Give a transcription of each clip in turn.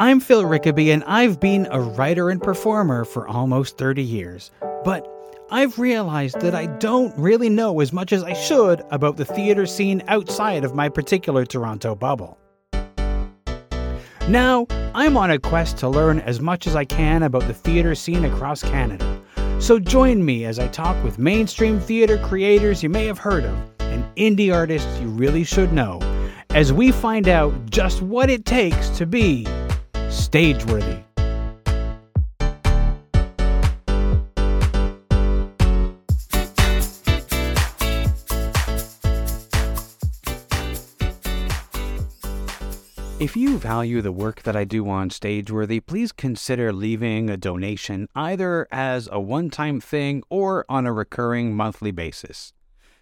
I'm Phil Rickaby, and I've been a writer and performer for almost 30 years. But I've realized that I don't really know as much as I should about the theatre scene outside of my particular Toronto bubble. Now, I'm on a quest to learn as much as I can about the theatre scene across Canada. So join me as I talk with mainstream theatre creators you may have heard of and indie artists you really should know as we find out just what it takes to be Stageworthy. If you value the work that I do on Stageworthy, please consider leaving a donation either as a one time thing or on a recurring monthly basis.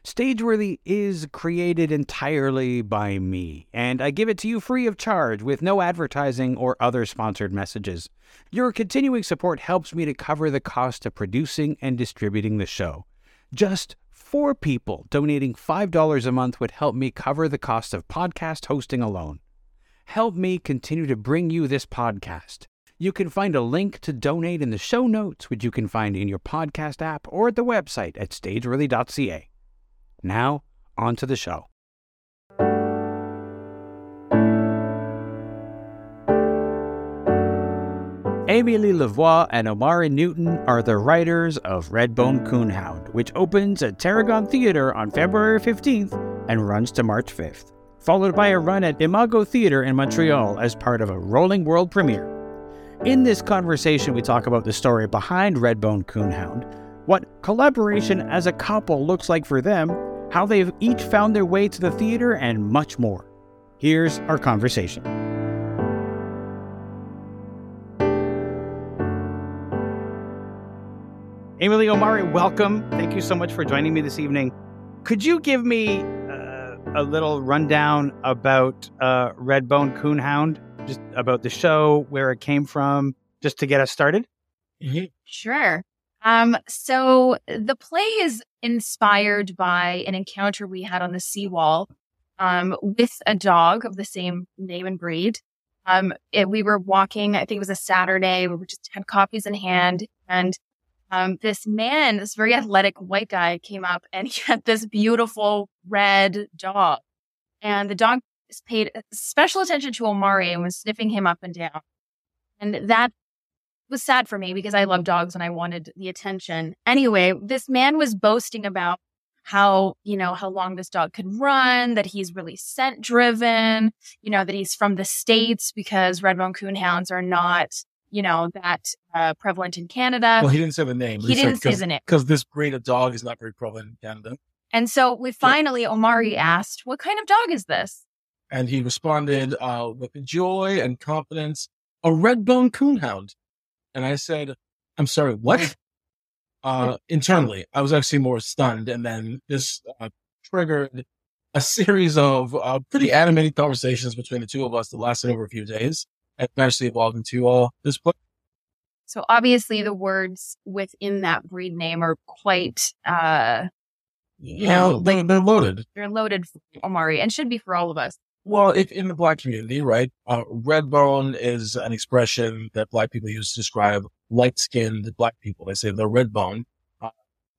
Stageworthy is created entirely by me, and I give it to you free of charge with no advertising or other sponsored messages. Your continuing support helps me to cover the cost of producing and distributing the show. Just four people donating $5 a month would help me cover the cost of podcast hosting alone. Help me continue to bring you this podcast. You can find a link to donate in the show notes, which you can find in your podcast app or at the website at stageworthy.ca. Now, on to the show. Amelie Lavoie and Omari Newton are the writers of Redbone Coonhound, which opens at Tarragon Theatre on February 15th and runs to March 5th, followed by a run at Imago Theatre in Montreal as part of a rolling world premiere. In this conversation, we talk about the story behind Redbone Coonhound, what collaboration as a couple looks like for them, how they've each found their way to the theater, and much more. Here's our conversation. Amelie Omari, welcome. Thank you so much for joining me this evening. Could you give me uh, a little rundown about uh, Redbone Coonhound, just about the show, where it came from, just to get us started? Mm-hmm. Sure. Um, so the play is inspired by an encounter we had on the seawall um, with a dog of the same name and breed. Um, it, we were walking, I think it was a Saturday, we just had coffees in hand and um, this man, this very athletic white guy came up and he had this beautiful red dog. And the dog paid special attention to Omari and was sniffing him up and down. And that was sad for me because I love dogs and I wanted the attention. Anyway, this man was boasting about how, you know, how long this dog could run, that he's really scent driven, you know, that he's from the States because red Redbone Coonhounds are not, you know, that uh, prevalent in Canada. Well, he didn't say the name. He, he didn't say the name. Because this breed of dog is not very prevalent in Canada. And so we finally, Omari asked, what kind of dog is this? And he responded uh, with joy and confidence, a Redbone Coonhound. And I said, I'm sorry, what? Uh, internally, I was actually more stunned. And then this uh, triggered a series of uh, pretty animated conversations between the two of us that lasted over a few days and eventually evolved into uh, this book. So obviously the words within that breed name are quite, uh, you know, they, they're loaded. They're loaded for Omari and should be for all of us. Well, if in the black community, right, uh, red bone is an expression that black people use to describe light skinned black people. They say they're red bone. Uh,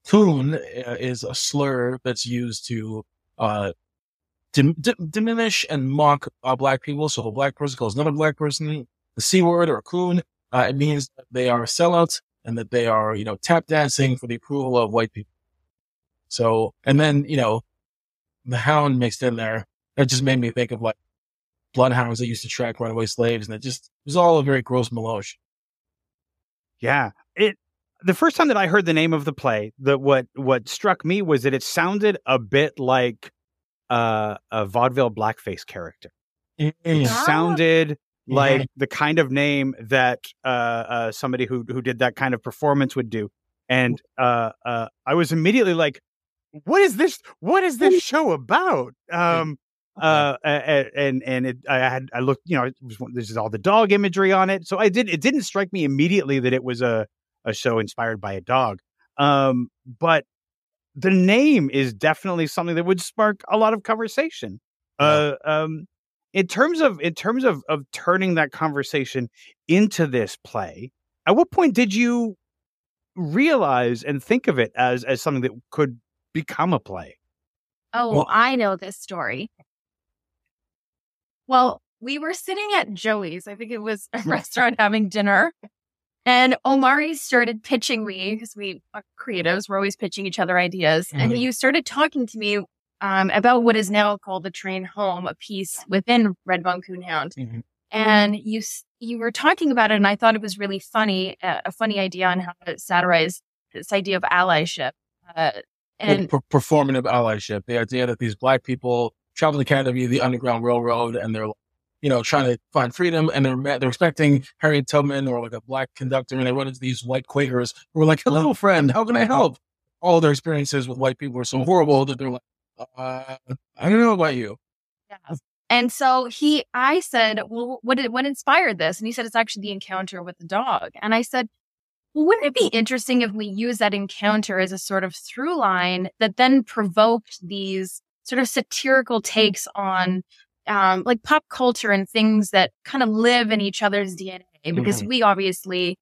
coon uh, is a slur that's used to, uh, dim- diminish and mock uh, black people. So if a black person calls another black person the C word or coon, uh, it means that they are sellouts and that they are, you know, tap dancing for the approval of white people. So, and then, you know, the hound mixed in there that just made me think of like bloodhounds that used to track runaway slaves, and it just it was all a very gross melange. Yeah, it. The first time that I heard the name of the play, the what what struck me was that it sounded a bit like uh, a vaudeville blackface character. It ah. sounded like the kind of name that uh, uh, somebody who who did that kind of performance would do. And uh, uh, I was immediately like, "What is this? What is this show about?" Um, uh, and and it, I had I looked, you know, this is all the dog imagery on it. So I did. It didn't strike me immediately that it was a a show inspired by a dog. Um, but the name is definitely something that would spark a lot of conversation. Uh, um, in terms of in terms of of turning that conversation into this play, at what point did you realize and think of it as as something that could become a play? Oh, Well- I know this story. Well, we were sitting at Joey's. I think it was a restaurant having dinner. And Omari started pitching me because we are creatives. We're always pitching each other ideas. And Mhm. you started talking to me um, about what is now called the train home, a piece within Redbone Coonhound. Mhm. And you you were talking about it, and I thought it was really funny, uh, a funny idea on how to satirize this idea of allyship. Uh, and performative allyship. The idea that these black people travel to Canada via the Underground Railroad and they're, you know, trying to find freedom and they're they're expecting Harriet Tubman or like a black conductor and they run into these white Quakers who are like, "Hello, friend, how can I help?" All their experiences with white people are so horrible that they're like, uh, "I don't know about you." Yeah. And so he, I said, well, what did, what inspired this? And he said, it's actually the encounter with the dog. And I said, well, wouldn't it be interesting if we use that encounter as a sort of through line that then provoked these sort of satirical takes on, um, like pop culture and things that kind of live in each other's DNA? Because we obviously,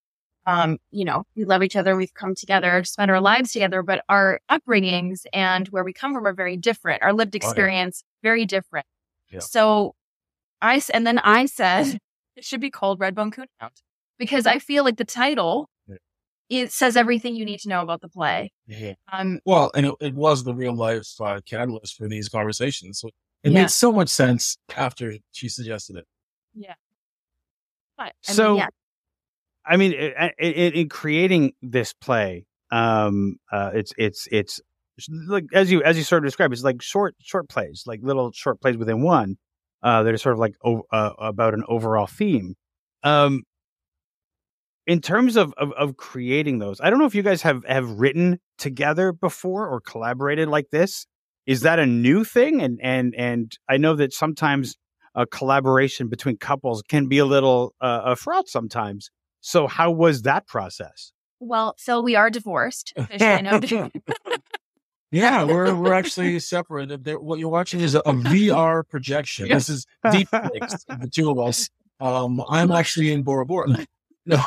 um, you know, we love each other. We've come together, spent our lives together, but our upbringings and where we come from are very different. Our lived yeah. experience, very different. Yeah. So I, and then I said it should be called Red Redbone Coonhound because I feel like the title, Yeah. It says everything you need to know about the play. Yeah. Um, Well, and it, it was the real life uh, catalyst for these conversations. So it Yeah. made so much sense after she suggested it. Yeah. But, I mean, So- yeah, I mean, i- i- in, in creating this play, um, uh, it's it's it's like as you as you sort of describe, it's like short short plays, like little short plays within one. Uh, that are sort of like o- uh, about an overall theme. Um, in terms of, of of creating those, I don't know if you guys have have written together before or collaborated like this. Is that a new thing? And and and I know that sometimes a collaboration between couples can be a little uh, uh, fraught sometimes. So how was that process? well, Phil, we are divorced. officially. I know. Yeah, we're we're actually separated. There, what you're watching is a, a VR projection. This is deep fakes, the two of us. Um, I'm actually in Bora Bora. No,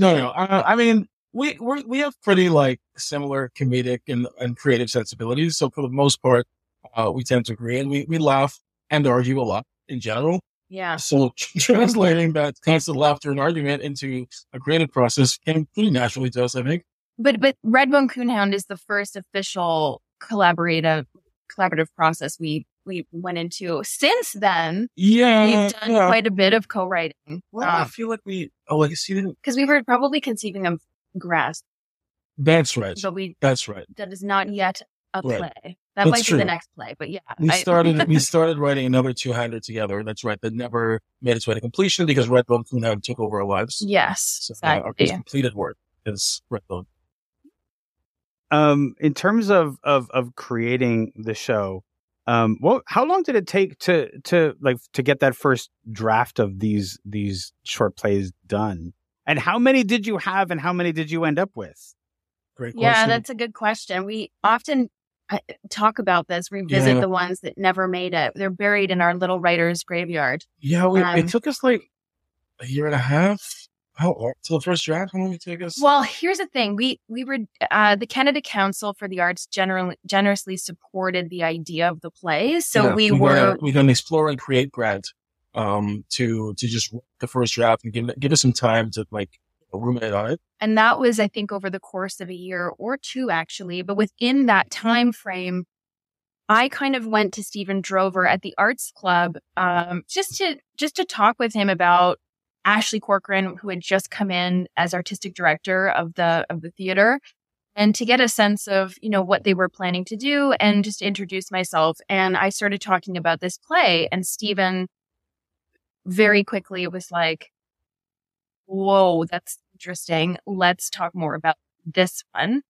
no, no. Uh, I mean, we we we have pretty like similar comedic and, and creative sensibilities. So for the most part, uh, we tend to agree, and we we laugh and argue a lot in general. yeah. So translating that constant laughter and argument into a creative process came pretty naturally to us, I think. But, but Redbone Coonhound is the first official collaborative, collaborative process we, we went into. Since then, Yeah, we've done yeah. quite a bit of co-writing. Well, I Um, feel like we. Oh, like see, didn't. because we were probably conceiving of grass, That's right. but we That's right. that is not yet a Right. play. That That's might be true. the next play, but yeah, We I- started. we started writing another two-hander together. That's right. That never made its way to completion because Red Redbone Coonhound took over our lives. yes, So uh, our exactly. completed work is Redbone. Um, in terms of of of creating the show, um, well, how long did it take to to like to get that first draft of these these short plays done? And how many did you have, and how many did you end up with? Great Yeah, that's a good question. We often uh, talk about this, revisit Yeah. the ones that never made it. They're buried in our little writer's graveyard. yeah. We, um, it took us like a year and a half. How to the first draft? How long did it take us? Well, here's the thing: we we were uh, the Canada Council for the Arts generally generously supported the idea of the play, so Yeah, we got were a- we got an explore and create grant um to to just the first draft and give give us some time to like ruminate on it. and that was i think over the course of a year or two actually but within that time frame i kind of went to stephen drover at the arts club um, just to just to talk with him about ashlie corcoran who had just come in as artistic director of the of the theater and to get a sense of you know what they were planning to do and just introduce myself and i started talking about this play and stephen very quickly was like whoa, that's interesting. Let's talk more about this one.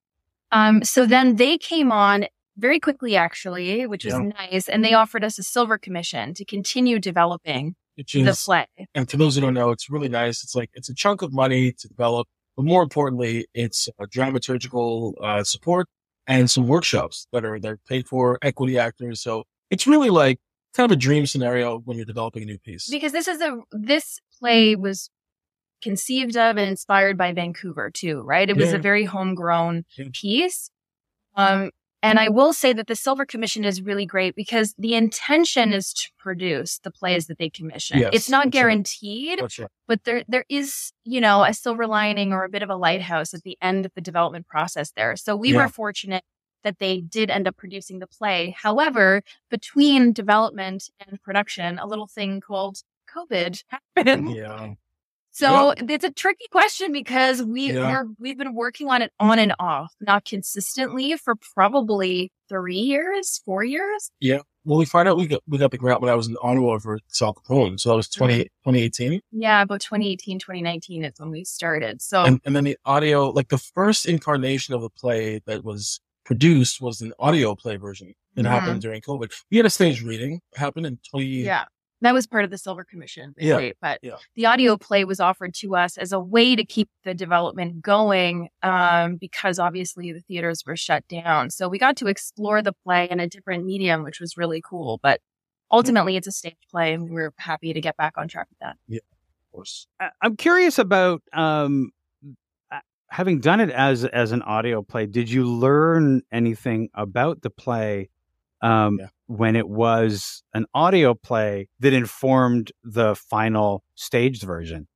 Um, so then they came on very quickly, actually, which was nice. And they offered us a silver commission to continue developing Which the play. and to those who don't know, it's really nice. It's like it's a chunk of money to develop, but more importantly, it's a dramaturgical uh, support and some workshops that are they're paid for equity actors. So it's really like kind of a dream scenario when you're developing a new piece. Because this is a this play was conceived of and inspired by Vancouver too, right? It was Yeah. a very homegrown Yeah. piece. Um, and I will say that the Silver Commission is really great because the intention is to produce the plays that they commission. Yes, it's not that's right. guaranteed, right. but there there is, you know, a silver lining or a bit of a lighthouse at the end of the development process there. So we Yeah. were fortunate that they did end up producing the play. However, between development and production, a little thing called COVID happened. Yeah. So it's a tricky question because we Yeah. we've been working on it on and off, not consistently for probably three years, four years. Yeah. Well, we find out we got we got the grant when I was in Ottawa for Sal Capone. So that was 20, 2018. Yeah, about 2018, 2019 is when we started. So And, and then the audio, like the first incarnation of the play that was produced was an audio play version. It Mhm. happened during COVID. We had a stage reading happen in 20. Yeah. That was part of the Silver Commission. Yeah, right? But yeah. the audio play was offered to us as a way to keep the development going um, because obviously the theaters were shut down. So we got to explore the play in a different medium, which was really cool. But ultimately, it's a stage play, and we were happy to get back on track with that. Yeah, Of course. I- I'm curious about um, uh, having done it as as an audio play. Did you learn anything about the play um, Yeah. when it was an audio play that informed the final staged version?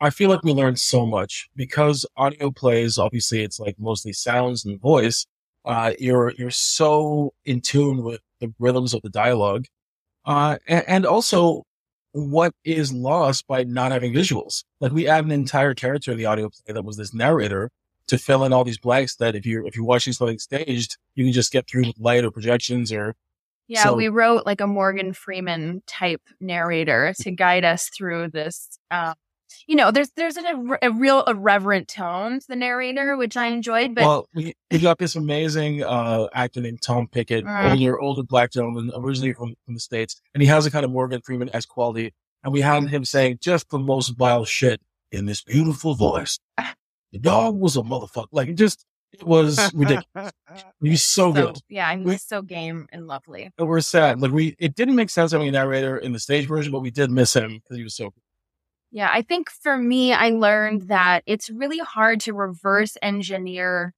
I feel like we learned so much because audio plays, obviously it's like mostly sounds and voice. Uh, you're, you're so in tune with the rhythms of the dialogue. Uh, and, and also what is lost by not having visuals. Like we add an entire character in the audio play that was this narrator to fill in all these blanks that if you're, if you're watching something staged, you can just get through with light or projections or Yeah, So- we wrote like a Morgan Freeman type narrator to guide us through this. Um, you know, there's there's a, a real irreverent tone to the narrator, which I enjoyed. But well, we, we got this amazing uh, actor named Tom Pickett, Mm. older older black gentleman, originally from, from the states, and he has a kind of Morgan Freeman esque quality. And we had him saying just the most vile shit in this beautiful voice. The dog was a motherfucker. Like it just, it was ridiculous. He's so, so, good. yeah, I'm We- so game and lovely. And we're sad. Like we, it didn't make sense having a narrator in the stage version, but we did miss him because he was so. Yeah, I think for me, I learned that it's really hard to reverse engineer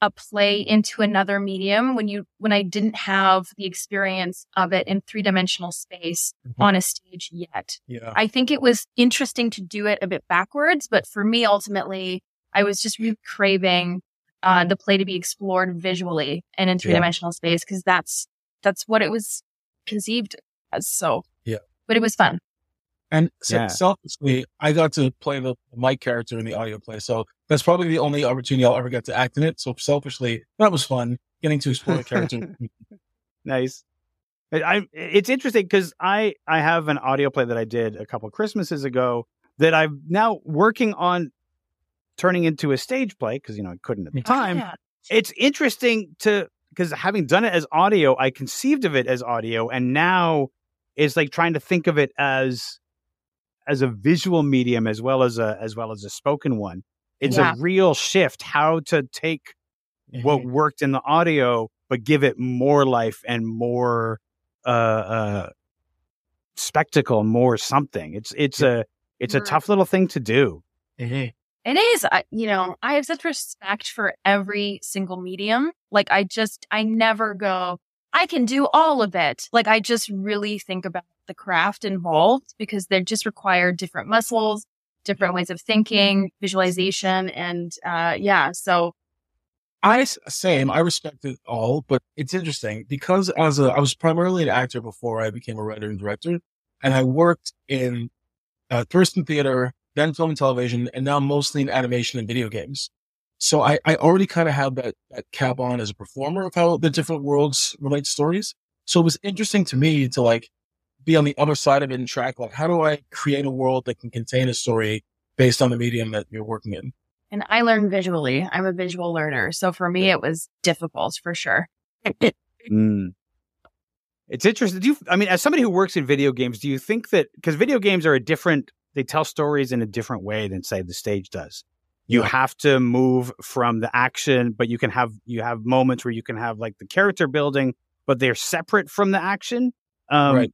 a play into another medium when you when I didn't have the experience of it in three dimensional space Mhm. on a stage yet. Yeah. I think it was interesting to do it a bit backwards, but for me, ultimately, I was just really craving uh, the play to be explored visually and in three dimensional space because that's that's what it was conceived as. So Yeah. but it was fun. And se- Yeah. selfishly, I got to play the Mike character in the audio play. So that's probably the only opportunity I'll ever get to act in it. So selfishly, that was fun getting to explore the character. Nice. I, I- it's interesting because I I have an audio play that I did a couple Christmases ago that I'm now working on turning into a stage play because you know I couldn't at the time. Yeah. It's interesting to because having done it as audio, I conceived of it as audio, and now it's like trying to think of it as as a visual medium as well as a as well as a spoken one. It's Yeah. a real shift how to take what worked in the audio, but give it more life and more uh, uh, spectacle, more something. It's it's a it's a tough little thing to do. Mhm. It is, I, you know, I have such respect for every single medium. Like, I just, I never go, I can do all of it. Like, I just really think about the craft involved because they just require different muscles, different ways of thinking, visualization. And, uh, yeah. So, I same. I respect it all, but it's interesting because as a, I was primarily an actor before I became a writer and director, and I worked in uh, first in theater, then film and television, and now mostly in animation and video games. So I, I already kind of have that, that cap on as a performer of how the different worlds relate to stories. So it was interesting to me to like be on the other side of it and track like how do I create a world that can contain a story based on the medium that you're working in. and I learn visually. I'm a visual learner. So for me, it was difficult for sure. Mm. It's interesting. Do you, I mean, as somebody who works in video games, do you think that because video games are a different, they tell stories in a different way than say the stage does. You Yeah. have to move from the action, but you can have you have moments where you can have like the character building, but they're separate from the action. Um, Right.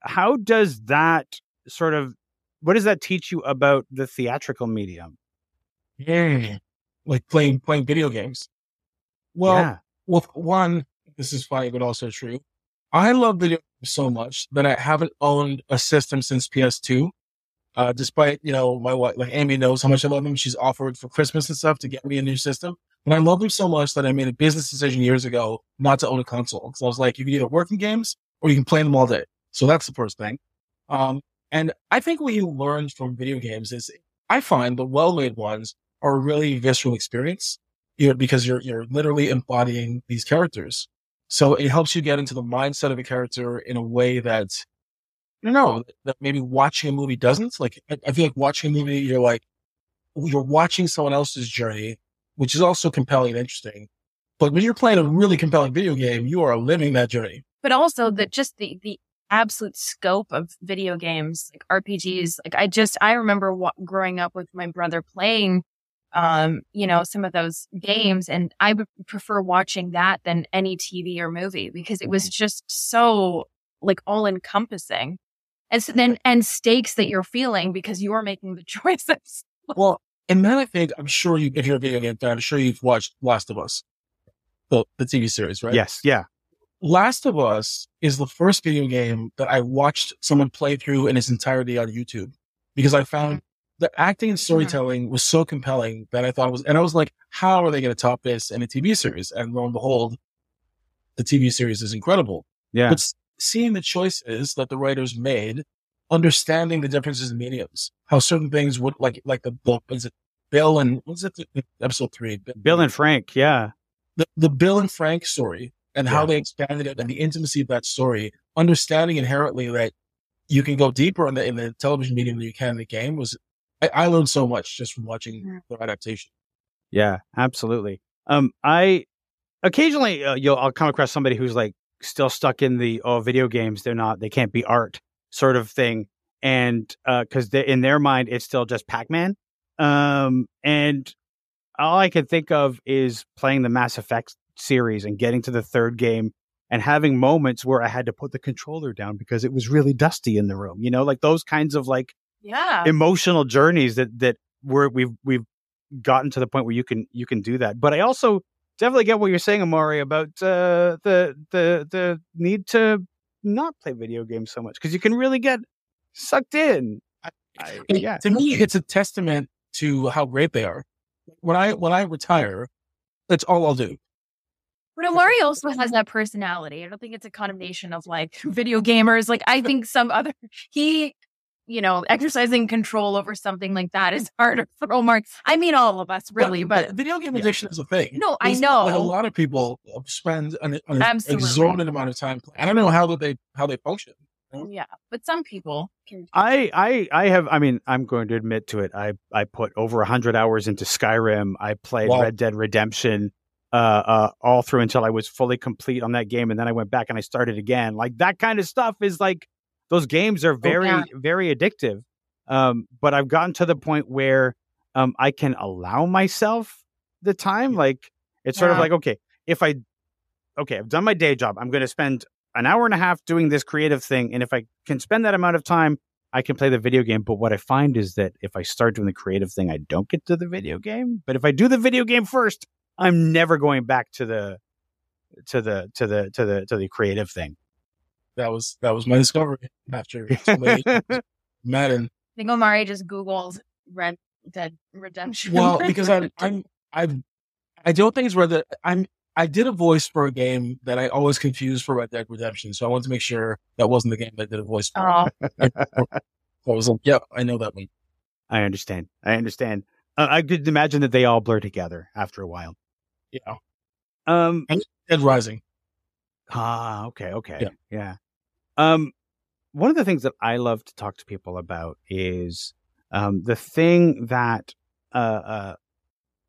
How does that sort of what does that teach you about the theatrical medium? Yeah. Like playing playing video games. Well, yeah. well, one, this is funny, but also true. I love video games so much that I haven't owned a system since PS2. Uh, despite, you know, my wife, like Amy knows how much I love them. She's offered for Christmas and stuff to get me a new system. But I love them so much that I made a business decision years ago not to own a console. Cause I was like, you can either work in games or you can play them all day. So that's the first thing. Um, and I think what you learn from video games is I find the well-made ones are a really visceral experience you know, because you're, you're literally embodying these characters. So it helps you get into the mindset of a character in a way that, I don't know, that maybe watching a movie doesn't. Like, I, I feel like watching a movie, you're like, you're watching someone else's journey, which is also compelling and interesting. But when you're playing a really compelling video game, you are living that journey. but also that just the the absolute scope of video games like rpgs like i just i remember wa- growing up with my brother playing um you know some of those games and i would prefer watching that than any tv or movie because it was just so like all encompassing and so then and stakes that you're feeling because you're making the choices Well, and then I think, I'm sure you, if you're a video game fan, I'm sure you've watched Last of Us, the, the TV series, right? Yes. Yeah. Last of Us is the first video game that I watched someone play through in its entirety on YouTube because I found mm-hmm. the acting and mm-hmm. storytelling was so compelling that I thought it was, and I was like, how are they going to top this in a TV series? And lo and behold, the TV series is incredible. Yeah. But s- seeing the choices that the writers made, understanding the differences in mediums, how certain things would like, like the book, is it Bill and, what's it, episode three? Bill and Frank. Yeah. the, the Bill and Frank story and how they expanded it and the intimacy of that story, understanding inherently that you can go deeper in the in the television medium than you can in the game was I, I learned so much just from watching Yeah. the adaptation. Yeah, absolutely. Um, I occasionally uh, you'll I'll come across somebody who's like still stuck in the oh video games they're not they can't be art sort of thing, and because they in their mind it's still just Pac Man, um, and all I can think of is playing the Mass Effect series and getting to the third game and having moments where I had to put the controller down because it was really dusty in the room. You know, like those kinds of like yeah emotional journeys that that we're we've we've gotten to the point where you can you can do that. But I also definitely get what you're saying, Omari, about uh, the the the need to not play video games so much because you can really get sucked in. I, It- yeah, To me, it's a testament to how great they are. When I when I retire, that's all I'll do. But Omari also has that personality. I don't think it's a condemnation of like video gamers. Like I think some other he, you know, exercising control over something like that is harder for Omar. I mean, all of us really, but video game Yeah. addiction is a thing. No, I know. Like a lot of people spend an, an exorbitant amount of time. playing. I don't know how that they how they function. yeah. But some people can. I I I have. I mean, I'm going to admit to it. I I put over hundred hours into Skyrim. I played Wow. Red Dead Redemption. Uh, uh, all through until I was fully complete on that game, and then I went back and I started again. Like that kind of stuff is like those games are very, yeah. very addictive. Um, but I've gotten to the point where um, I can allow myself the time. Like it's sort of like okay, if I okay, I've done my day job. I'm going to spend an hour and a half doing this creative thing, and if I can spend that amount of time, I can play the video game. But what I find is that if I start doing the creative thing, I don't get to the video game. But if I do the video game first, I'm never going back to the to the to the to the to the creative thing. That was that was my discovery after so Madden. I think Omari just Googled Red Dead Redemption. Well, because I'm I'm I've I don't think it's Red Dead. I'm I did a voice for a game that I always confused for Red Dead Redemption, so I wanted to make sure that wasn't the game that I did a voice for. oh, I was like, yeah, I know that one. I understand. I understand. Uh, I could imagine that they all blur together after a while. Yeah, Um. Dead Rising. Ah. Okay. Okay. Yeah. yeah. Um. One of the things that I love to talk to people about is um the thing that uh uh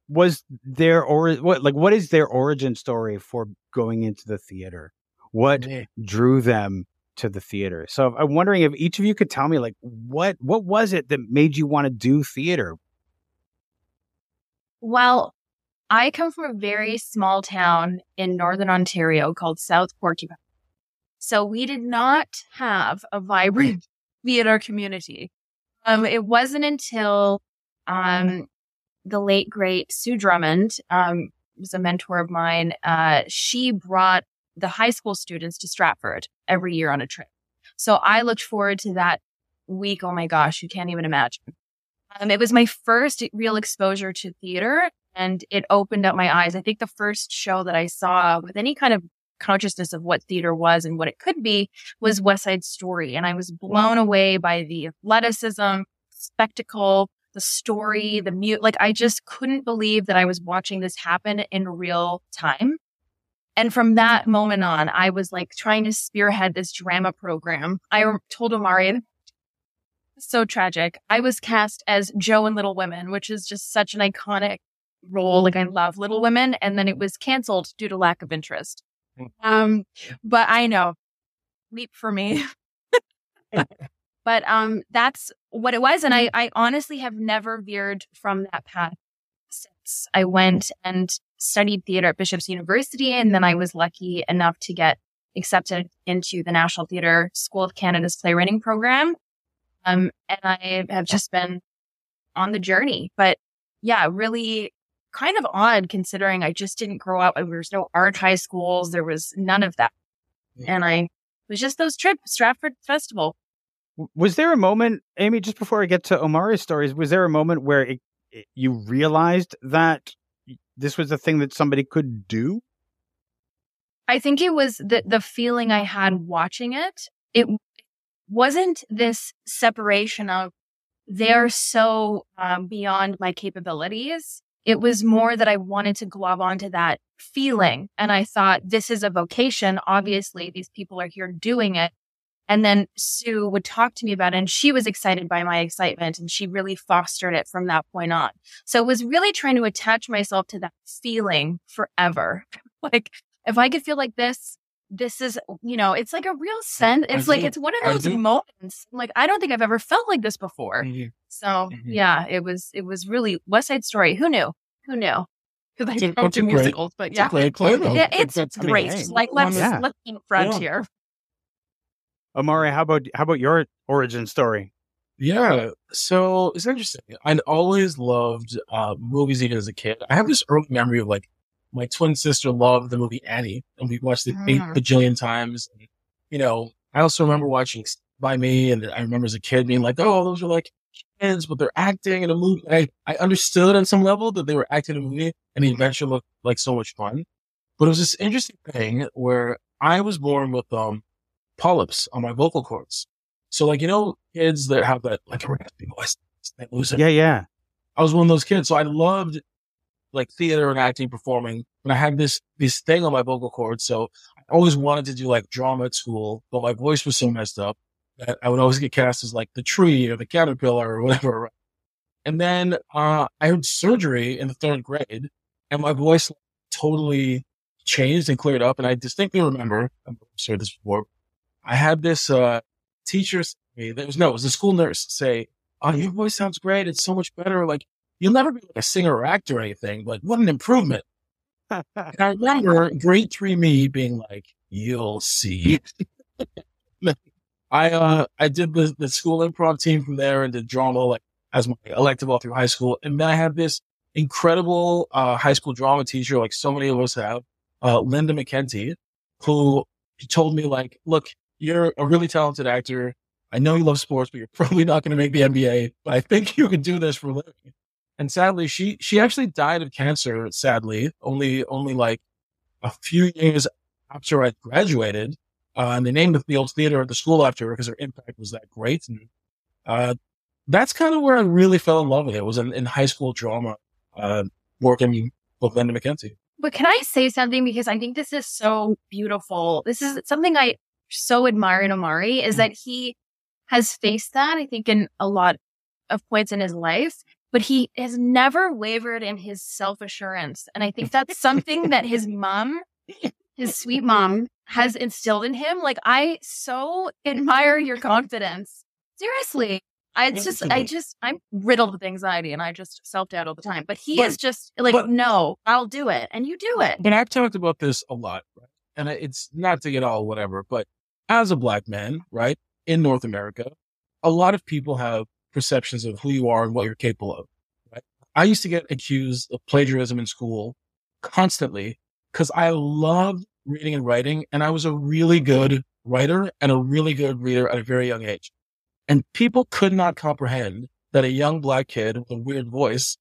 was their or what like what is their origin story for going into the theater? What Yeah. drew them to the theater. So I'm wondering if each of you could tell me like what what was it that made you want to do theater? well, I come from a very small town in northern Ontario called South Porcupine. So we did not have a vibrant theater community. Um, it wasn't until, um, the late great Sue Drummond, um, was a mentor of mine. Uh, she brought the high school students to Stratford every year on a trip. So I looked forward to that week. Oh my gosh, you can't even imagine. Um, it was my first real exposure to theater and it opened up my eyes. I think the first show that I saw with any kind of consciousness of what theater was and what it could be was mm-hmm. West Side Story. And I was blown away by the athleticism, spectacle, the story, the mute. Like I just couldn't believe that I was watching this happen in real time. And from that moment on, I was like trying to spearhead this drama program. I told Omari, so tragic. I was cast as Jo in Little Women, which is just such an iconic role. Like I love Little Women. And then it was canceled due to lack of interest. Hmm. Um, but I know, leap for me. but um, that's what it was. And I, I honestly have never veered from that path since I went and studied theater at Bishop's University. And then I was lucky enough to get accepted into the National Theatre School of Canada's playwriting program. Um, and I have just been on the journey, but yeah, really kind of odd considering I just didn't grow up. There was no art high schools. There was none of that. And I was just those trips, Stratford Festival. Was there a moment, Amy, just before I get to Omari's stories, was there a moment where it, it, you realized that this was a thing that somebody could do? I think it was the the feeling I had watching it. It wasn't this separation of they're so um, beyond my capabilities. It was more that I wanted to glove onto that feeling. And I thought, this is a vocation. Obviously, these people are here doing it. And then Sue would talk to me about it and she was excited by my excitement and she really fostered it from that point on. So it was really trying to attach myself to that feeling forever. like if I could feel like this, this is, you know, it's like a real sense. It's like, it's one of those moments. Like, I don't think I've ever felt like this before. Mm-hmm. So mm-hmm. yeah, it was, it was really West Side Story. Who knew? Who knew? Because I don't do musicals, but yeah. It's, yeah, it's, it's great. I like, let's, yeah. let's front yeah. here. Omari, how about how about your origin story? Yeah, so it's interesting. I always loved uh, movies even as a kid. I have this early memory of like my twin sister loved the movie Annie, and we watched it mm. eight bajillion times. And, you know, I also remember watching by me, and I remember as a kid being like, "Oh, those are like kids, but they're acting in a movie." I I understood on some level that they were acting in a movie, and the adventure looked like so much fun. But it was this interesting thing where I was born with um polyps on my vocal cords. So like, you know, kids that have that like raspy voice, they lose it. Yeah, yeah. I was one of those kids. So I loved like theater and acting, performing. And I had this, this thing on my vocal cords. So I always wanted to do like drama at school, but my voice was so messed up that I would always get cast as like the tree or the caterpillar or whatever. And then, uh, I had surgery in the third grade and my voice totally changed and cleared up. And I distinctly remember, I'm sure this before, I had this uh, teacher say, there was no, it was a school nurse say, "Oh, your voice sounds great. It's so much better. Like you'll never be like a singer or actor or anything, but what an improvement." and I remember grade three me being like, "You'll see." I uh I did the, the school improv team from there and did drama like as my elective all through high school, and then I had this incredible uh, high school drama teacher, like so many of us have, uh, Linda McKenty, who told me like, look, you're a really talented actor. I know you love sports, but you're probably not going to make the NBA. But I think you can do this for a living. And sadly, she she actually died of cancer. Sadly, only only like a few years after I graduated. Uh, and they named the old theater at the school after her because her impact was that great. And uh, that's kind of where I really fell in love with it. was in, in high school drama, uh, working with Linda McKenty. But can I say something? Because I think this is so beautiful. This is something I so admire in Omari is mm. that he has faced that, I think, in a lot of points in his life, but he has never wavered in his self assurance. And I think that's something that his mom, his sweet mom, has instilled in him. Like, I so admire your confidence. Seriously. I just, I just, I'm riddled with anxiety and I just self doubt all the time. But he but, is just like, but, no, I'll do it. And you do it. And I've talked about this a lot, right? And it's not to get all whatever, but as a black man, right, in North America, a lot of people have perceptions of who you are and what you're capable of. Right? I used to get accused of plagiarism in school constantly because I loved reading and writing, and I was a really good writer and a really good reader at a very young age. And people could not comprehend that a young black kid with a weird voice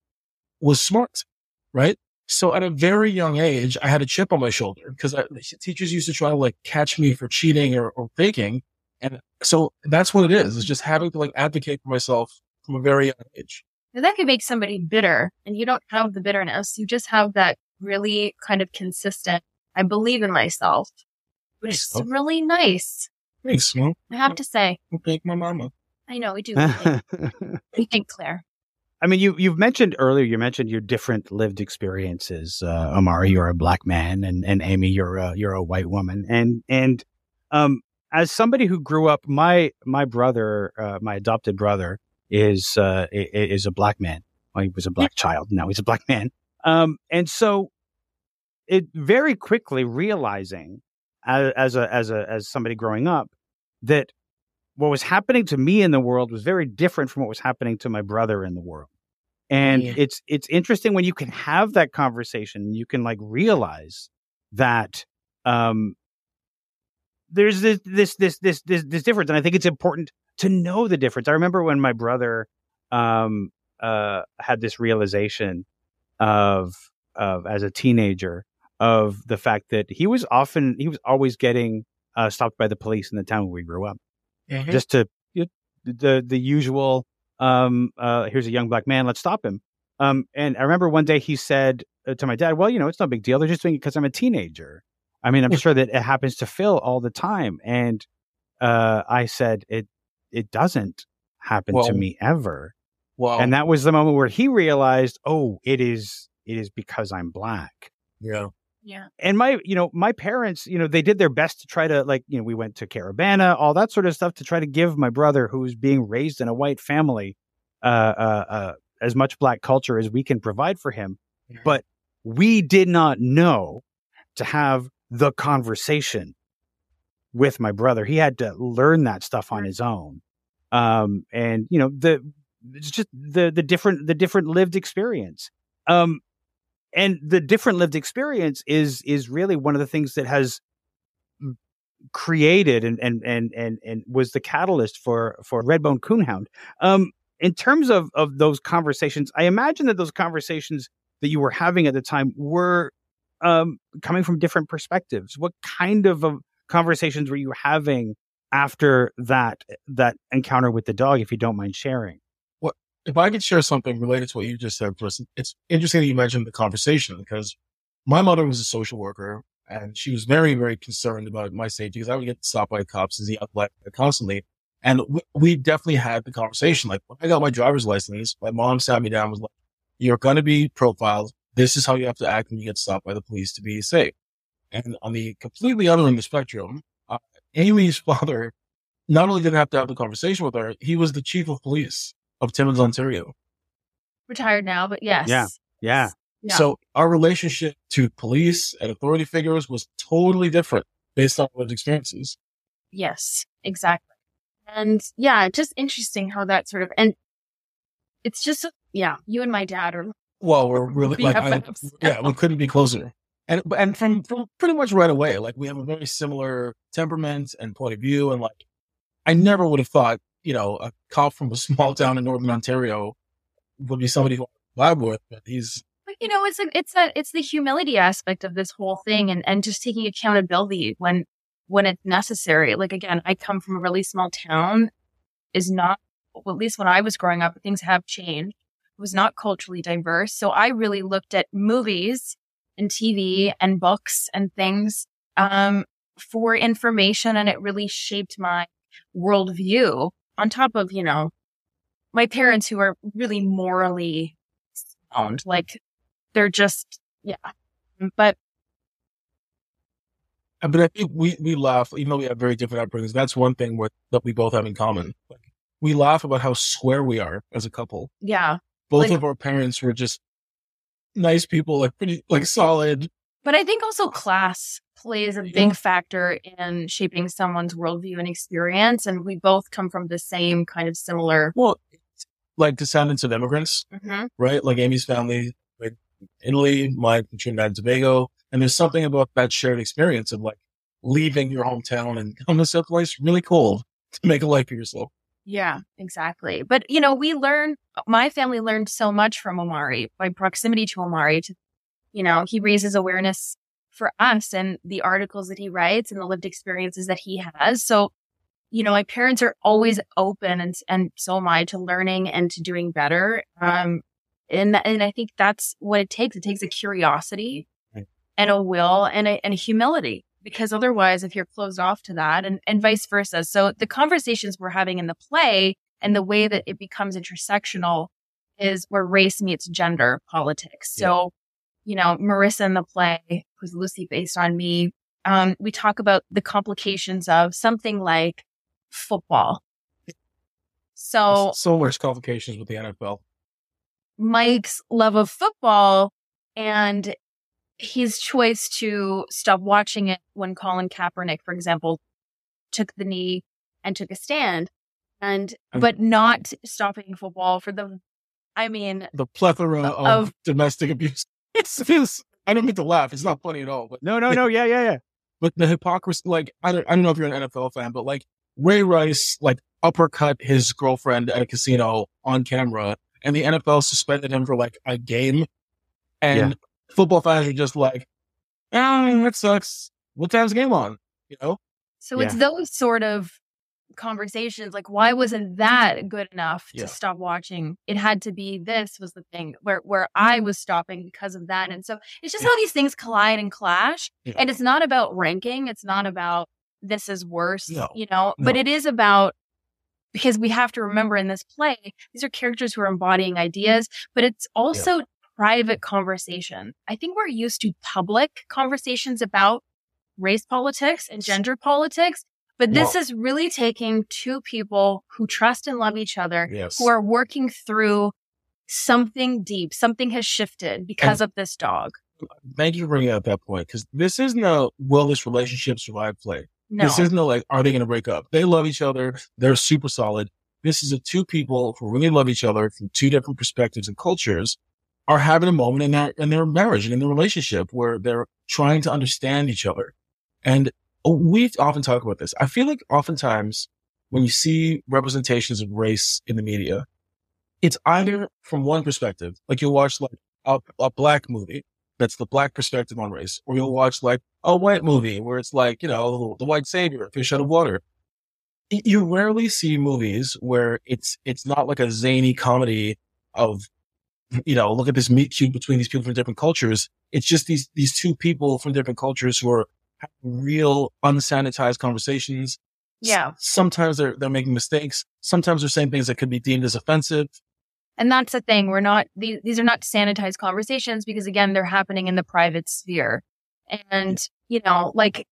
was smart, right? So at a very young age, I had a chip on my shoulder because teachers used to try to like catch me for cheating or, or faking. And so that's what it is. It's just having to like advocate for myself from a very young age. Now that could make somebody bitter and you don't have the bitterness. You just have that really kind of consistent, I believe in myself, which is really nice. Thanks, man. I have to say. thank my mama. I know we do. We think, we think Claire. I mean, you you've mentioned earlier. You mentioned your different lived experiences. Uh, Omari, you're a black man, and and Amy, you're a you're a white woman. And and um, as somebody who grew up, my my brother, uh, my adopted brother, is uh, is a black man. Well, he was a black child. Now he's a black man. Um, and so, it very quickly realizing as, as a as a as somebody growing up that what was happening to me in the world was very different from what was happening to my brother in the world. And yeah. it's it's interesting when you can have that conversation, you can like realize that um there's this this this this this, this difference and I think it's important to know the difference. I remember when my brother um uh had this realization of of as a teenager of the fact that he was often he was always getting uh, stopped by the police in the town where we grew up mm-hmm. just to you know, the the usual um, uh, here's a young black man, let's stop him. Um, and I remember one day he said uh, to my dad, "Well, you know, it's no big deal. They're just doing it because I'm a teenager." I mean, I'm sure that it happens to Phil all the time. And uh, I said, "It it doesn't happen well, to me ever." Well, and that was the moment where he realized, "Oh, it is it is because I'm black." Yeah. Yeah. And my, you know, my parents, you know, they did their best to try to like, you know, we went to Caribana, all that sort of stuff to try to give my brother, who's being raised in a white family, uh, uh, uh, as much black culture as we can provide for him. Yeah. But we did not know to have the conversation with my brother. He had to learn that stuff on his own. Um, and you know, the, it's just the, the different, the different lived experience. Um, and the different lived experience is is really one of the things that has created and and and and, and was the catalyst for for redbone coonhound um in terms of of those conversations i imagine that those conversations that you were having at the time were um coming from different perspectives what kind of uh, conversations were you having after that that encounter with the dog if you don't mind sharing Well, if I could share something related to what you just said, Chris, it's interesting that you mentioned the conversation because my mother was a social worker and she was very, very concerned about my safety because I would get stopped by cops as the young constantly. And we, we, definitely had the conversation. Like when I got my driver's license, my mom sat me down and was like, you're going to be profiled. This is how you have to act when you get stopped by the police to be safe. And on the completely other end of the spectrum, uh, Amy's father not only didn't have to have the conversation with her, he was the chief of police of Timmins, Ontario. Retired now, but yes. Yeah. Yeah. yeah. So our relationship to police and authority figures was totally different based on those experiences. Yes, exactly. And yeah, just interesting how that sort of, and it's just, yeah, you and my dad are. Well, we're really like, I, yeah, we couldn't be closer. And, and from, from pretty much right away, like we have a very similar temperament and point of view. And like, I never would have thought you know, a cop from a small town in northern Ontario would be somebody who I vibe with, but he's. But you know, it's a, it's a, it's the humility aspect of this whole thing, and and just taking accountability when when it's necessary. Like again, I come from a really small town, is not well, at least when I was growing up, things have changed. Was not culturally diverse, so I really looked at movies and TV and books and things um, for information, and it really shaped my worldview on top of, you know, my parents who are really morally sound, like they're just, yeah. But, but I think we, we laugh, even though we have very different upbringings. That's one thing with, that we both have in common. Like, we laugh about how square we are as a couple. Yeah. Both like, of our parents were just nice people, like pretty, like solid, But I think also class plays a big factor in shaping someone's worldview and experience. And we both come from the same kind of similar. Well, like descendants of immigrants, Mhm. right? Like Amy's family, like Italy, from Trinidad and Tobago. And there's something about that shared experience of like leaving your hometown and coming to someplace really cold to make a life for yourself. Yeah, exactly. But, you know, we learn, my family learned so much from Omari by proximity to Omari. To, you know, he raises awareness for us and the articles that he writes and the lived experiences that he has. So, you know, my parents are always open and, and so am I to learning and to doing better. Um, and, and I think that's what it takes. It takes a curiosity Right. and a will and a, and a humility because otherwise if you're closed off to that and, and vice versa. So the conversations we're having in the play and the way that it becomes intersectional is where race meets gender politics. So, you know, Marissa in the play, who's loosely based on me, um, we talk about the complications of something like football. So so there's complications with the NFL. Mike's love of football and his choice to stop watching it when Colin Kaepernick, for example, took the knee and took a stand and, but not stopping football for the, I mean, The plethora uh, of, Of- domestic abuse. It's, it's, I don't mean to laugh. It's not funny at all, but No, no, no. Yeah, yeah, yeah. but the hypocrisy, like, I don't, I don't know if you're an NFL fan, but like Ray Rice, like uppercut his girlfriend at a casino on camera and the NFL suspended him for like a game. And football fans are just like, oh, that sucks. What time's the game on? You know? So it's those sort of conversations like why wasn't that good enough to Yeah. stop watching it had to be this was the thing where where i was stopping because of that and so it's just how these things collide and clash Yeah. and it's not about ranking it's not about this is worse No. you know but it is about because we have to remember in this play these are characters who are embodying ideas but it's also private conversation i think we're used to public conversations about race politics and gender politics but this is really taking two people who trust and love each other, Yes. who are working through something deep. Something has shifted because of this dog. Thank you for bringing up that point because this isn't a will this relationship survive play. No. This isn't a like, are they going to break up? They love each other. They're super solid. This is a two people who really love each other from two different perspectives and cultures are having a moment in that, in their marriage and in their relationship where they're trying to understand each other. And oh, we often talk about this. I feel like oftentimes when you see representations of race in the media, it's either from one perspective, like you'll watch like a, a black movie that's the black perspective on race, or you'll watch like a white movie where it's like, you know, the white savior, fish out of water. You rarely see movies where it's, it's not like a zany comedy of, you know, look at this meet cute between these people from different cultures. It's just these, these two people from different cultures who are having real unsanitized conversations. S- Yeah. Sometimes they're, they're making mistakes. Sometimes they're saying things that could be deemed as offensive. and that's the thing. We're not, these, these are not sanitized conversations because again, they're happening in the private sphere. And, you know, like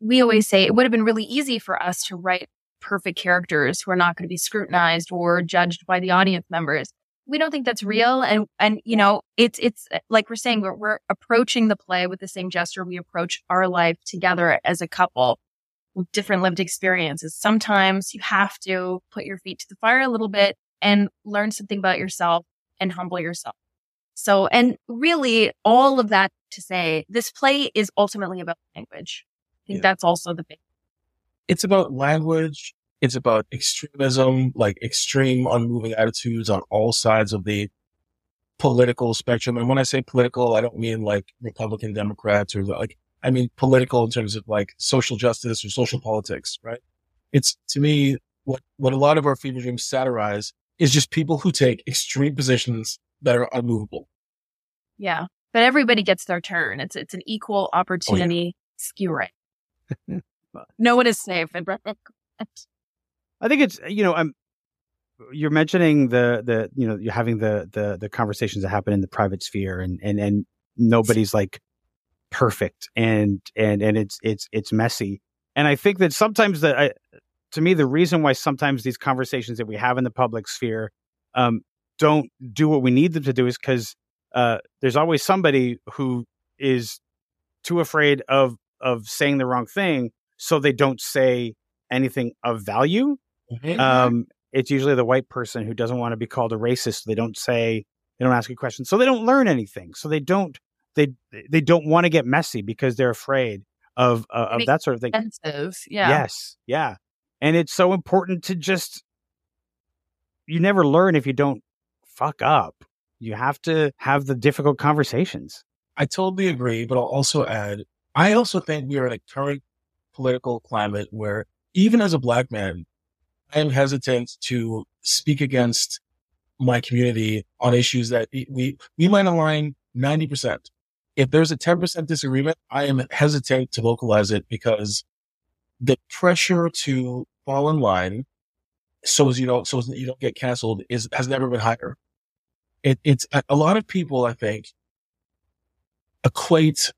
we always say, it would have been really easy for us to write perfect characters who are not going to be scrutinized or judged by the audience members. We don't think that's mm-hmm. real. And, and, you know, it's, it's uh, like we're saying, we're, we're approaching the play with the same gesture we approach our life together as a couple with different lived experiences. Sometimes you have to put your feet to the fire a little bit and learn something about yourself and humble yourself. So, and really all of that to say, this play is ultimately about language. I think Yeah. that's also the big, it's about language. It's about extremism, like extreme unmoving attitudes on all sides of the political spectrum. And when I say political, I don't mean like Republican Democrats or like, I mean political in terms of like social justice or social politics, right? It's to me, what, what a lot of our fever dreams satirize is just people who take extreme positions that are unmovable. yeah. But everybody gets their turn. It's, it's an equal oh, opportunity skew right. no one is safe. And I think it's you know I'm you're mentioning the the you know you're having the the the conversations that happen in the private sphere and and and nobody's like perfect and and and it's it's it's messy and I think that sometimes the I, to me the reason why sometimes these conversations that we have in the public sphere um don't do what we need them to do is because uh there's always somebody who is too afraid of of saying the wrong thing, so they don't say anything of value. Um, it's usually the white person who doesn't want to be called a racist. They don't say, they don't ask a question, so they don't learn anything. So they don't, they they don't want to get messy because they're afraid of uh, of that sort of thing. Expensive. Yeah. Yes, yeah, and it's so important to just. You never learn if you don't fuck up. You have to have the difficult conversations. I totally agree, but I'll also add, I also think we are in a current political climate where even as a black man, I am hesitant to speak against my community on issues that we, we might align 90%. If there's a 10% disagreement, I am hesitant to vocalize it because the pressure to fall in line so as you don't, so as you don't get canceled is, has never been higher. It, it's a, a lot of people, I think, equate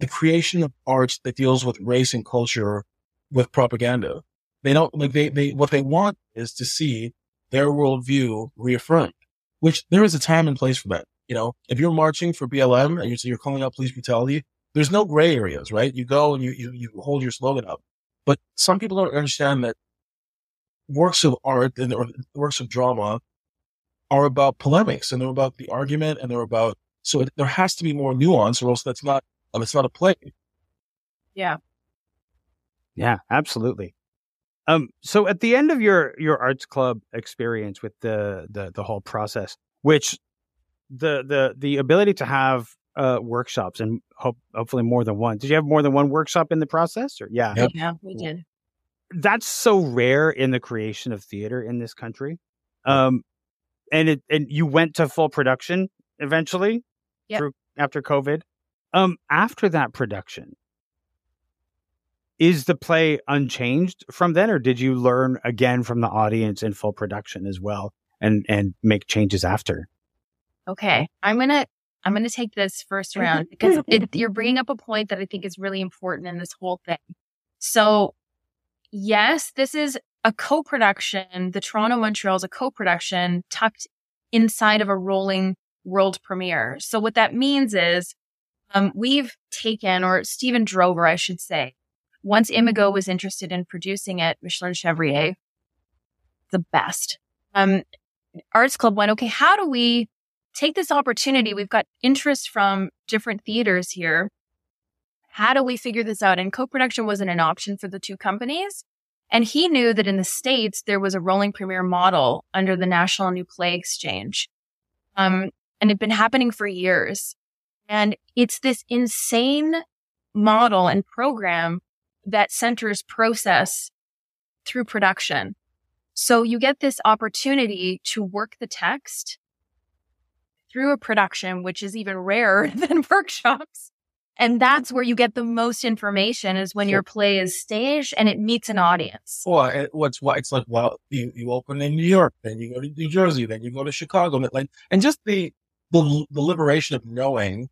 the creation of art that deals with race and culture with propaganda. They don't like they, they, what they want is to see their worldview reaffirmed, which there is a time and place for that. You know, if you're marching for BLM and you're, you're calling out police brutality, there's no gray areas, right? You go and you, you, you hold your slogan up. But some people don't understand that works of art and or works of drama are about polemics and they're about the argument and they're about, so it, there has to be more nuance or else that's not, um, it's not a play. Yeah. Yeah, absolutely. Um, so at the end of your your arts club experience with the the the whole process, which the the the ability to have uh workshops and hope, hopefully more than one. Did you have more than one workshop in the process? Or yeah, Yep. Yeah, we did. that's so rare in the creation of theater in this country. Um, and it and you went to full production eventually Yep. through after COVID. Um, after that production, is the play unchanged from then, or did you learn again from the audience in full production as well, and and make changes after? Okay. I'm going to I'm going to take this first round because it, you're bringing up a point that I think is really important in this whole thing. So, yes, this is a co-production. The Toronto Montreal is a co-production tucked inside of a rolling world premiere. So what that means is um, we've taken, or Stephen Drover, I should say, once Imago was interested in producing it, Micheline Chevrier, the best. Um, Arts Club went, okay, how do we take this opportunity? We've got interest from different theaters here. How do we figure this out? And co-production wasn't an option for the two companies. And he knew that in the States, there was a rolling premiere model under the National New Play Exchange. Um, and it'd been happening for years. And it's this insane model and program that centers process through production. So you get this opportunity to work the text through a production, which is even rarer than workshops. And that's where you get the most information is when your play is staged and it meets an audience. Well, eh, it, what's why it's like, well, you, you open in New York, then you go to New Jersey, then you go to Chicago, and like, and just the, the, the liberation of knowing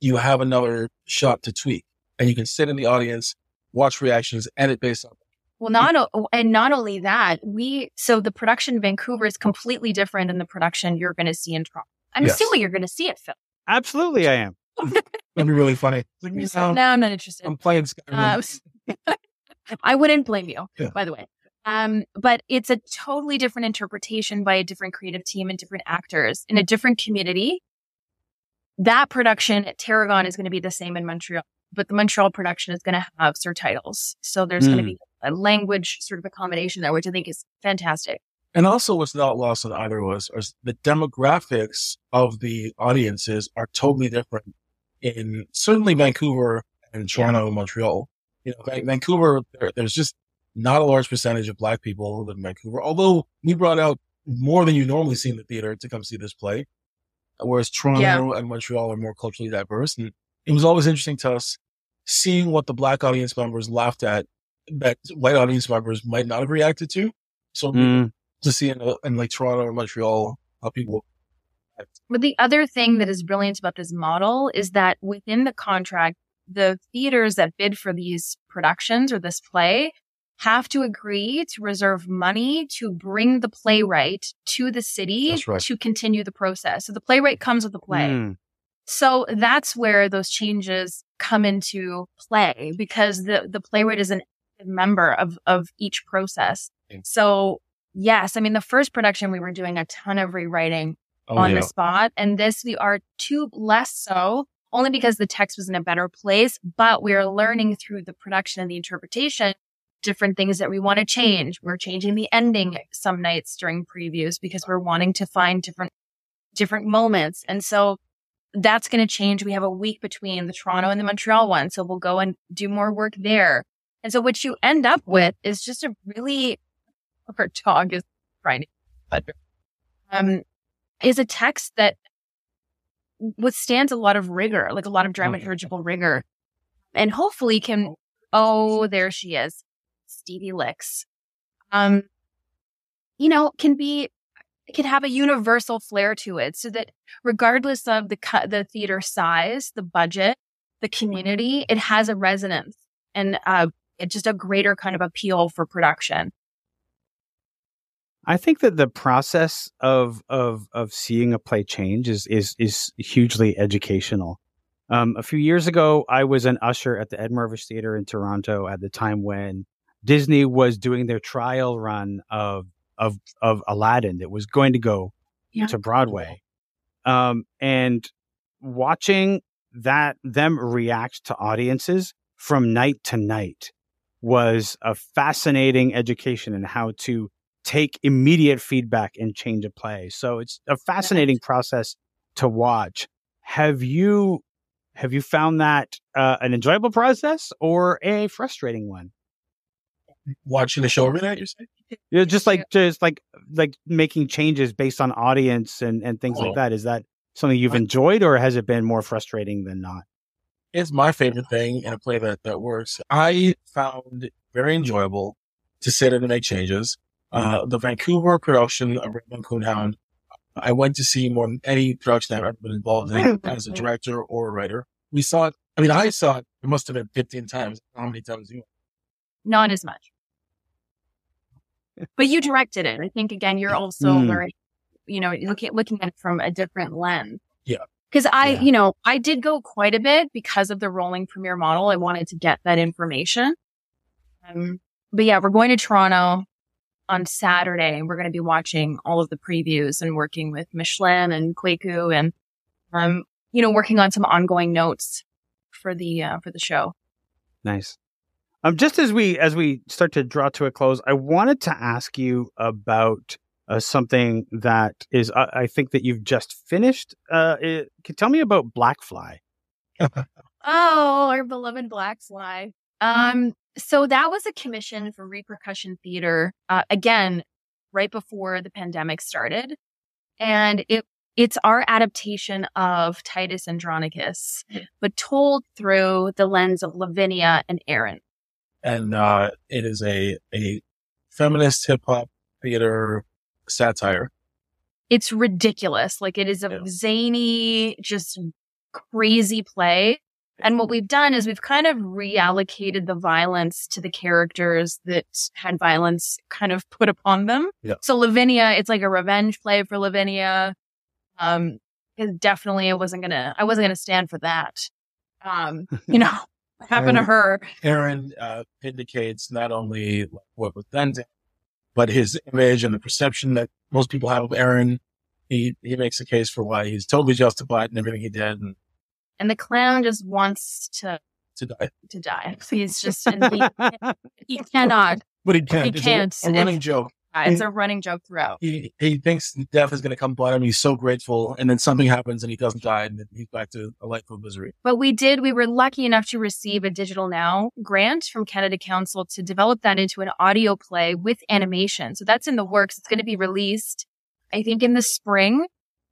you have another shot to tweak and you can sit in the audience, watch reactions, edit based on. Well, not, and not only that, we, so the production in Vancouver is completely different than the production you're going to see in Toronto. I'm Yes. assuming you're going to see it, Phil. Absolutely, I am. That'd be really funny. Like, You're you know, no, I'm not interested. I'm playing Skyrim. Uh, I wouldn't blame you, Yeah. by the way. Um, but it's a totally different interpretation by a different creative team and different actors in a different community. That production at Tarragon is going to be the same in Montreal, but the Montreal production is going to have surtitles. So there's going to Mm. be a language sort of accommodation there, which I think is fantastic. And also what's not lost on either of us is the demographics of the audiences are totally different in certainly Vancouver and Toronto and Montreal. You know, Vancouver, there, there's just not a large percentage of black people who live in Vancouver, although we brought out more than you normally see in the theater to come see this play. Whereas Toronto and Montreal are more culturally diverse. And it was always interesting to us seeing what the black audience members laughed at that white audience members might not have reacted to. So Mm, to see in, uh, in like Toronto or Montreal how people. But the other thing that is brilliant about this model is that within the contract, the theaters that bid for these productions or this play have to agree to reserve money to bring the playwright to the city right. to continue the process. So the playwright comes with the play. mm. So that's where those changes come into play because the, the playwright is an member of, of each process. So yes, I mean, the first production we were doing a ton of rewriting oh, on yeah. the spot and this we are too less so only because the text was in a better place, but we are learning through the production and the interpretation different things that we want to change. We're changing the ending some nights during previews because we're wanting to find different different moments. And so that's going to change. We have a week between the Toronto and the Montreal one. So we'll go and do more work there. And so what you end up with is just a really, our dog is trying to, um, is a text that withstands a lot of rigor, like a lot of dramaturgical rigor and hopefully can, oh, there she is. Stevie Licks. Um, you know, can be it can have a universal flair to it so that regardless of the cut, the theater size, the budget, the community, it has a resonance and uh, it's just a greater kind of appeal for production. I think that the process of of of seeing a play change is is is hugely educational. Um, a few years ago, I was an usher at the Ed Mirvish Theater in Toronto at the time when Disney was doing their trial run of of of Aladdin that was going to go yeah. to Broadway. Um, and watching that them react to audiences from night to night was a fascinating education in how to take immediate feedback and change a play. So it's a fascinating process to watch. Have you have you found that uh, an enjoyable process or a frustrating one? Watching the show every night, you say? Yeah, just like just like like making changes based on audience and and things oh. like that. Is that something you've enjoyed, or has it been more frustrating than not? It's my favorite thing in a play that that works. I found very enjoyable to sit in and make changes. Uh, the Vancouver production of Redbone Coonhound, I went to see more than any production I've ever been involved in as a director or a writer. We saw it. I mean, I saw it. It must have been 15 times. How many times you? Not as much but you directed it. I think again, you're also mm. very, you know, looking looking at it from a different lens. Yeah. Because I, yeah. you know, I did go quite a bit because of the rolling premiere model. I wanted to get that information. Um, but yeah, we're going to Toronto on Saturday. and We're going to be watching all of the previews and working with Micheline and Kwaku and, um, you know, working on some ongoing notes for the, uh, for the show. Nice. Um, just as we as we start to draw to a close, I wanted to ask you about uh, something that is uh, I think that you've just finished. Uh, it, can tell me about Blackfly. oh, our beloved Blackfly. Um, so that was a commission for Repercussion Theater. Uh, again, right before the pandemic started, and it it's our adaptation of Titus Andronicus, hmm. but told through the lens of Lavinia and Aaron and uh, it is a a feminist hip hop theater satire. It's ridiculous. Like it is a yeah. zany, just crazy play. And what we've done is we've kind of reallocated the violence to the characters that had violence kind of put upon them. Yeah. So Lavinia, it's like a revenge play for Lavinia. Um, definitely I wasn't gonna, I wasn't gonna stand for that. Um, you know, happened to her. Aaron uh, indicates not only what was done to him, but his image and the perception that most people have of Aaron. He he makes a case for why he's totally justified in everything he did, and and the clown just wants to to die. To die. He's just he, he cannot. But he can't. He can't. A, a running joke. Uh, it's a running joke throughout. He he thinks death is going to come upon him. He's so grateful, and then something happens, and he doesn't die, and he's back to a life of misery. But we did. We were lucky enough to receive a Digital Now grant from Canada Council to develop that into an audio play with animation. So that's in the works. It's going to be released, I think, in the spring.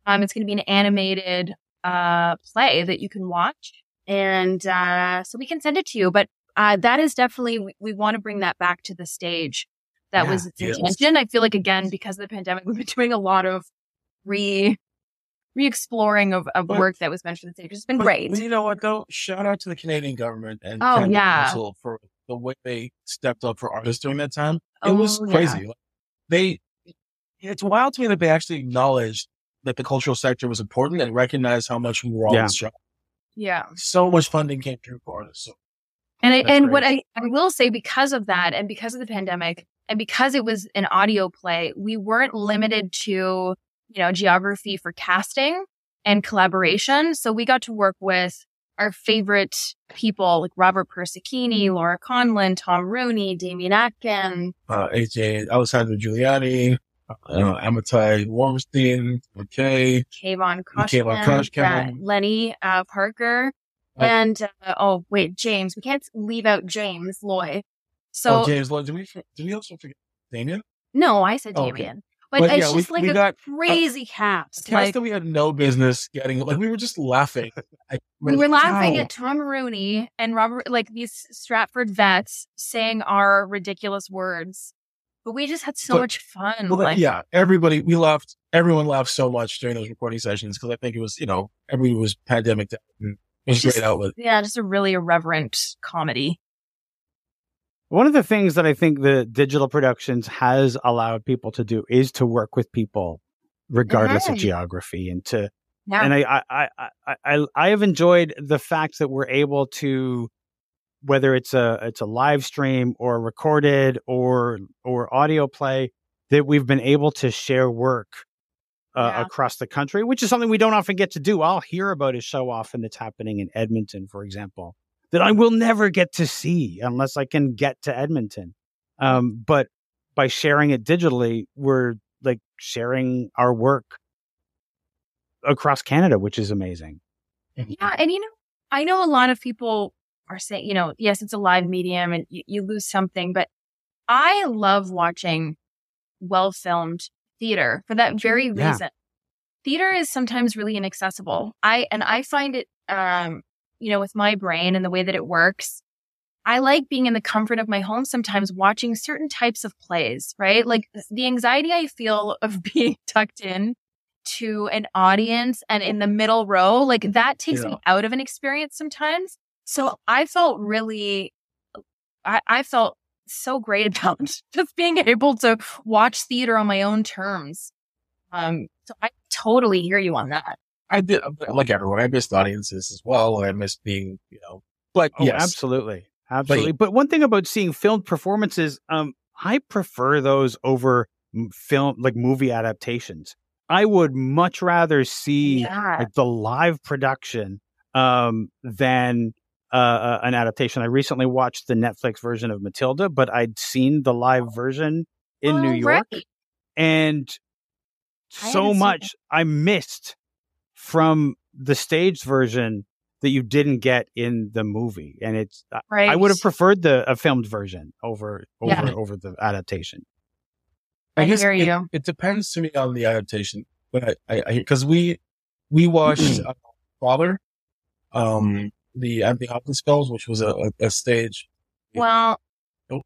Um, it's going to be an animated uh play that you can watch, and uh, so we can send it to you. But uh, that is definitely we, we want to bring that back to the stage that yeah, was its yes. intention. I feel like again, because of the pandemic, we've been doing a lot of re re-exploring of, of but, work that was mentioned. It's just been but, great. You know what though? Shout out to the Canadian government and oh Canada yeah, Council for the way they stepped up for artists during that time. It oh, was crazy. Yeah. They, it's wild to me that they actually acknowledged that the cultural sector was important and recognized how much we were all yeah. Yeah. So much funding came through for us. So And I, That's and what. I, I will say because of that and because of the pandemic and because it was an audio play, we weren't limited to, you know, geography for casting and collaboration. So we got to work with our favorite people like Robert Persichini, Laura Condlln, Tom Rooney, Damien Atkin. uh, AJ Alessandro Giuliani, uh, Amatai Warmstein, McKay, Kayvon Kayvon Koshkin, Koshkin. uh, Lenny uh, Parker, Uh, and uh, oh wait, James. We can't leave out James Loy. Oh, so oh, James Lloyd. Did we, did we also forget Damien? no, I said Oh, okay. Damien, but, But it's yeah, we- just like we a got uh, crazy cast. Cast Like that we had no business getting. Like we were just laughing. I, we were laughing Wow. at Tom Rooney and Robert, like these Stratford vets saying our ridiculous words, but we just had so But- much fun. Well, like, yeah, everybody we laughed. Everyone laughed so much during those recording sessions because I think it was you know everybody was pandemic. It was Just- great outlet. yeah, just a really irreverent comedy. One of the things that I think the digital productions has allowed people to do is to work with people regardless of geography and to Yeah. and I, I, I, I, I, have enjoyed the fact that we're able to, whether it's a it's a live stream or recorded or or audio play, that we've been able to share work uh, Yeah. across the country, which is something we don't often get to do. I'll hear about it so often that's happening in Edmonton, for example, that I will never get to see unless I can get to Edmonton. Um, but by sharing it digitally, we're like sharing our work across Canada, which is amazing. Yeah, and you know, I know a lot of people are saying, you know, yes, it's a live medium and you, you lose something, but I love watching well filmed theater for that very Yeah. reason. Theater is sometimes really inaccessible. I and I find it um, you know, with my brain and the way that it works, I like being in the comfort of my home sometimes watching certain types of plays, right? Like the anxiety I feel of being tucked in to an audience and in the middle row, like that takes me out of an experience sometimes. So I felt really, I, I felt so great about just being able to watch theater on my own terms. Um, so I totally hear you on that. I did like everyone. I missed audiences as well. I missed being you know. But Oh, yes, absolutely. Absolutely. But, one thing about seeing filmed performances, um, I prefer those over film, like movie adaptations. I would much rather see Yeah. like the live production um, than uh, uh, an adaptation. I recently watched the Netflix version of Matilda, but I'd seen the live version in New Oh, York, right. and so much I missed from the staged version that you didn't get in the movie, and it's I- Right. I would have preferred the a filmed version over over Yeah. over the adaptation. I guess hear it, you. It depends to me on the adaptation. But I, I, because we, we watched uh, Father, um, the Anthony Hopkins films, which was a, a, a stage. Well, Nope.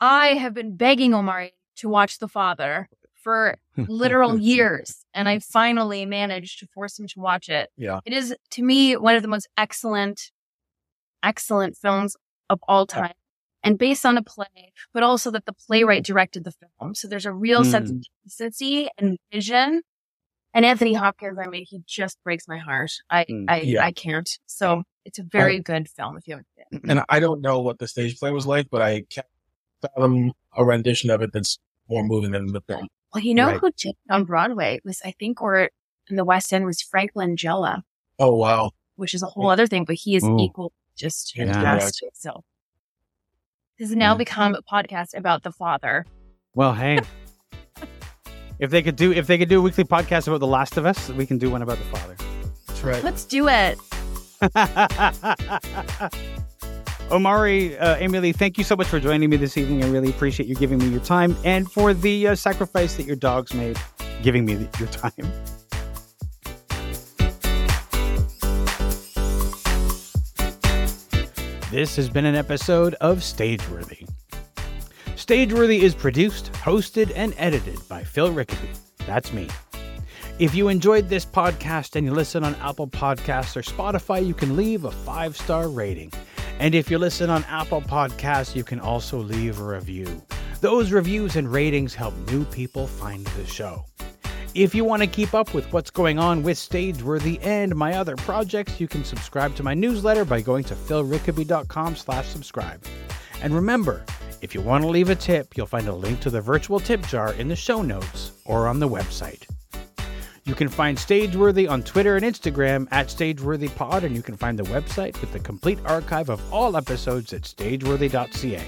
I have been begging Omari to watch The Father for literal years, and I finally managed to force him to watch it. Yeah. It is, to me, one of the most excellent, excellent films of all time. And based on a play, but also that the playwright directed the film. So there's a real sense of consistency and vision. And Anthony Hopkins, I mean, he just breaks my heart. I, Mm. I, Yeah. I can't. So it's a very good film if you haven't seen it. And I don't know what the stage play was like, but I can't fathom a rendition of it that's more moving than the film. Well, you know Right. who did on Broadway was, I think, or in the West End was Frank Langella, Oh, wow. which is a whole other thing, but he is Ooh. equal, just Yeah. fantastic. So this has now Yeah. become a podcast about the father. Well, hey, if they could do if they could do a weekly podcast about The Last of Us, we can do one about the father. That's right. Let's do it. Omari, uh, Amelie, thank you so much for joining me this evening. I really appreciate you giving me your time and for the uh, sacrifice that your dogs made, giving me your time. This has been an episode of Stageworthy. Stageworthy is produced, hosted, and edited by Phil Rickaby. That's me. If you enjoyed this podcast and you listen on Apple Podcasts or Spotify, you can leave a five star rating. And if you listen on Apple Podcasts, you can also leave a review. Those reviews and ratings help new people find the show. If you want to keep up with what's going on with Stageworthy and my other projects, you can subscribe to my newsletter by going to philrickaby.com slash subscribe. And remember, if you want to leave a tip, you'll find a link to the virtual tip jar in the show notes or on the website. You can find Stageworthy on Twitter and Instagram at StageworthyPod, and you can find the website with the complete archive of all episodes at stageworthy.ca.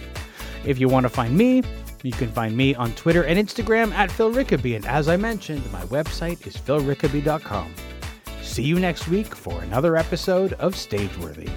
If you want to find me, you can find me on Twitter and Instagram at Phil Rickaby, and as I mentioned, my website is philrickaby.com. See you next week for another episode of Stageworthy.